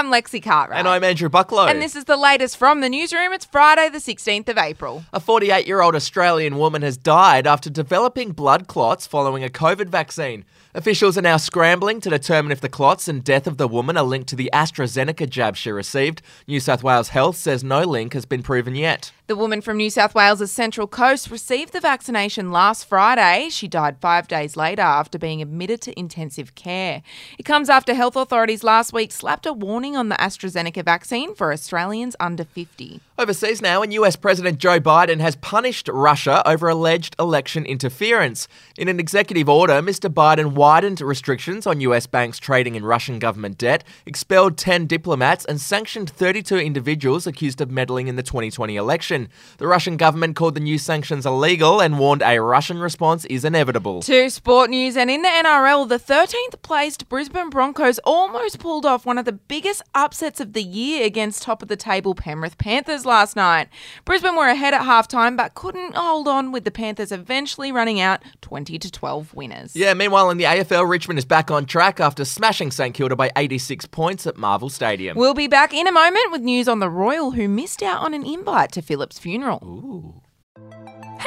I'm Lexi Cartwright. And I'm Andrew Bucklow. And this is the latest from the newsroom. It's Friday, the 16th of April. A 48 year old Australian woman has died after developing blood clots following a COVID vaccine. Officials are now scrambling to determine if the clots and death of the woman are linked to the AstraZeneca jab she received. New South Wales Health says no link has been proven yet. The woman from New South Wales' Central Coast received the vaccination last Friday. She died five days later after being admitted to intensive care. It comes after health authorities last week slapped a warning on the AstraZeneca vaccine for Australians under 50. Overseas now, and US President Joe Biden has punished Russia over alleged election interference. In an executive order, Mr. Biden widened restrictions on US banks trading in Russian government debt, expelled 10 diplomats, and sanctioned 32 individuals accused of meddling in the 2020 election. The Russian government called the new sanctions illegal and warned a Russian response is inevitable. To sport news, and in the NRL, the 13th placed Brisbane Broncos almost pulled off one of the biggest upsets of the year against top of the table Penrith Panthers last night. Brisbane were ahead at halftime but couldn't hold on with the Panthers eventually running out 20 to 12 winners. Yeah, meanwhile in the AFL, Richmond is back on track after smashing St Kilda by 86 points at Marvel Stadium. We'll be back in a moment with news on the Royal who missed out on an invite to Philip's funeral. Ooh.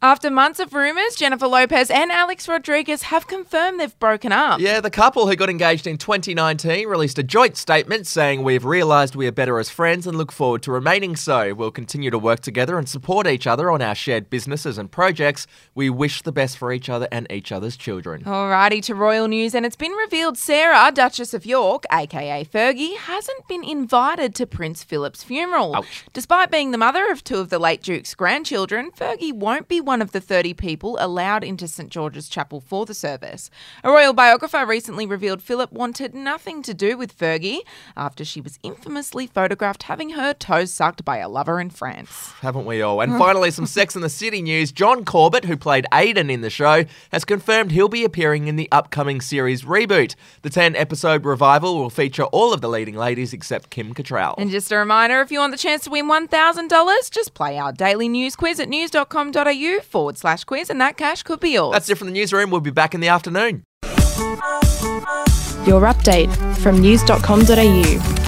After months of rumours, Jennifer Lopez and Alex Rodriguez have confirmed they've broken up. Yeah, the couple who got engaged in 2019 released a joint statement saying, We've realised we are better as friends and look forward to remaining so. We'll continue to work together and support each other on our shared businesses and projects. We wish the best for each other and each other's children. Alrighty to royal news, and it's been revealed Sarah, Duchess of York, aka Fergie, hasn't been invited to Prince Philip's funeral. Ouch. Despite being the mother of two of the late Duke's grandchildren, Fergie won't be one of the 30 people allowed into St George's Chapel for the service. A royal biographer recently revealed Philip wanted nothing to do with Fergie after she was infamously photographed having her toes sucked by a lover in France. Haven't we all? And finally, some Sex and the City news. John Corbett, who played Aidan in the show, has confirmed he'll be appearing in the upcoming series reboot. The 10 episode revival will feature all of the leading ladies except Kim Cattrall. And just a reminder if you want the chance to win $1,000, just play our daily news quiz at news.com.au forward slash quiz, and that cash could be yours. That's it from the newsroom. We'll be back in the afternoon. Your update from news.com.au.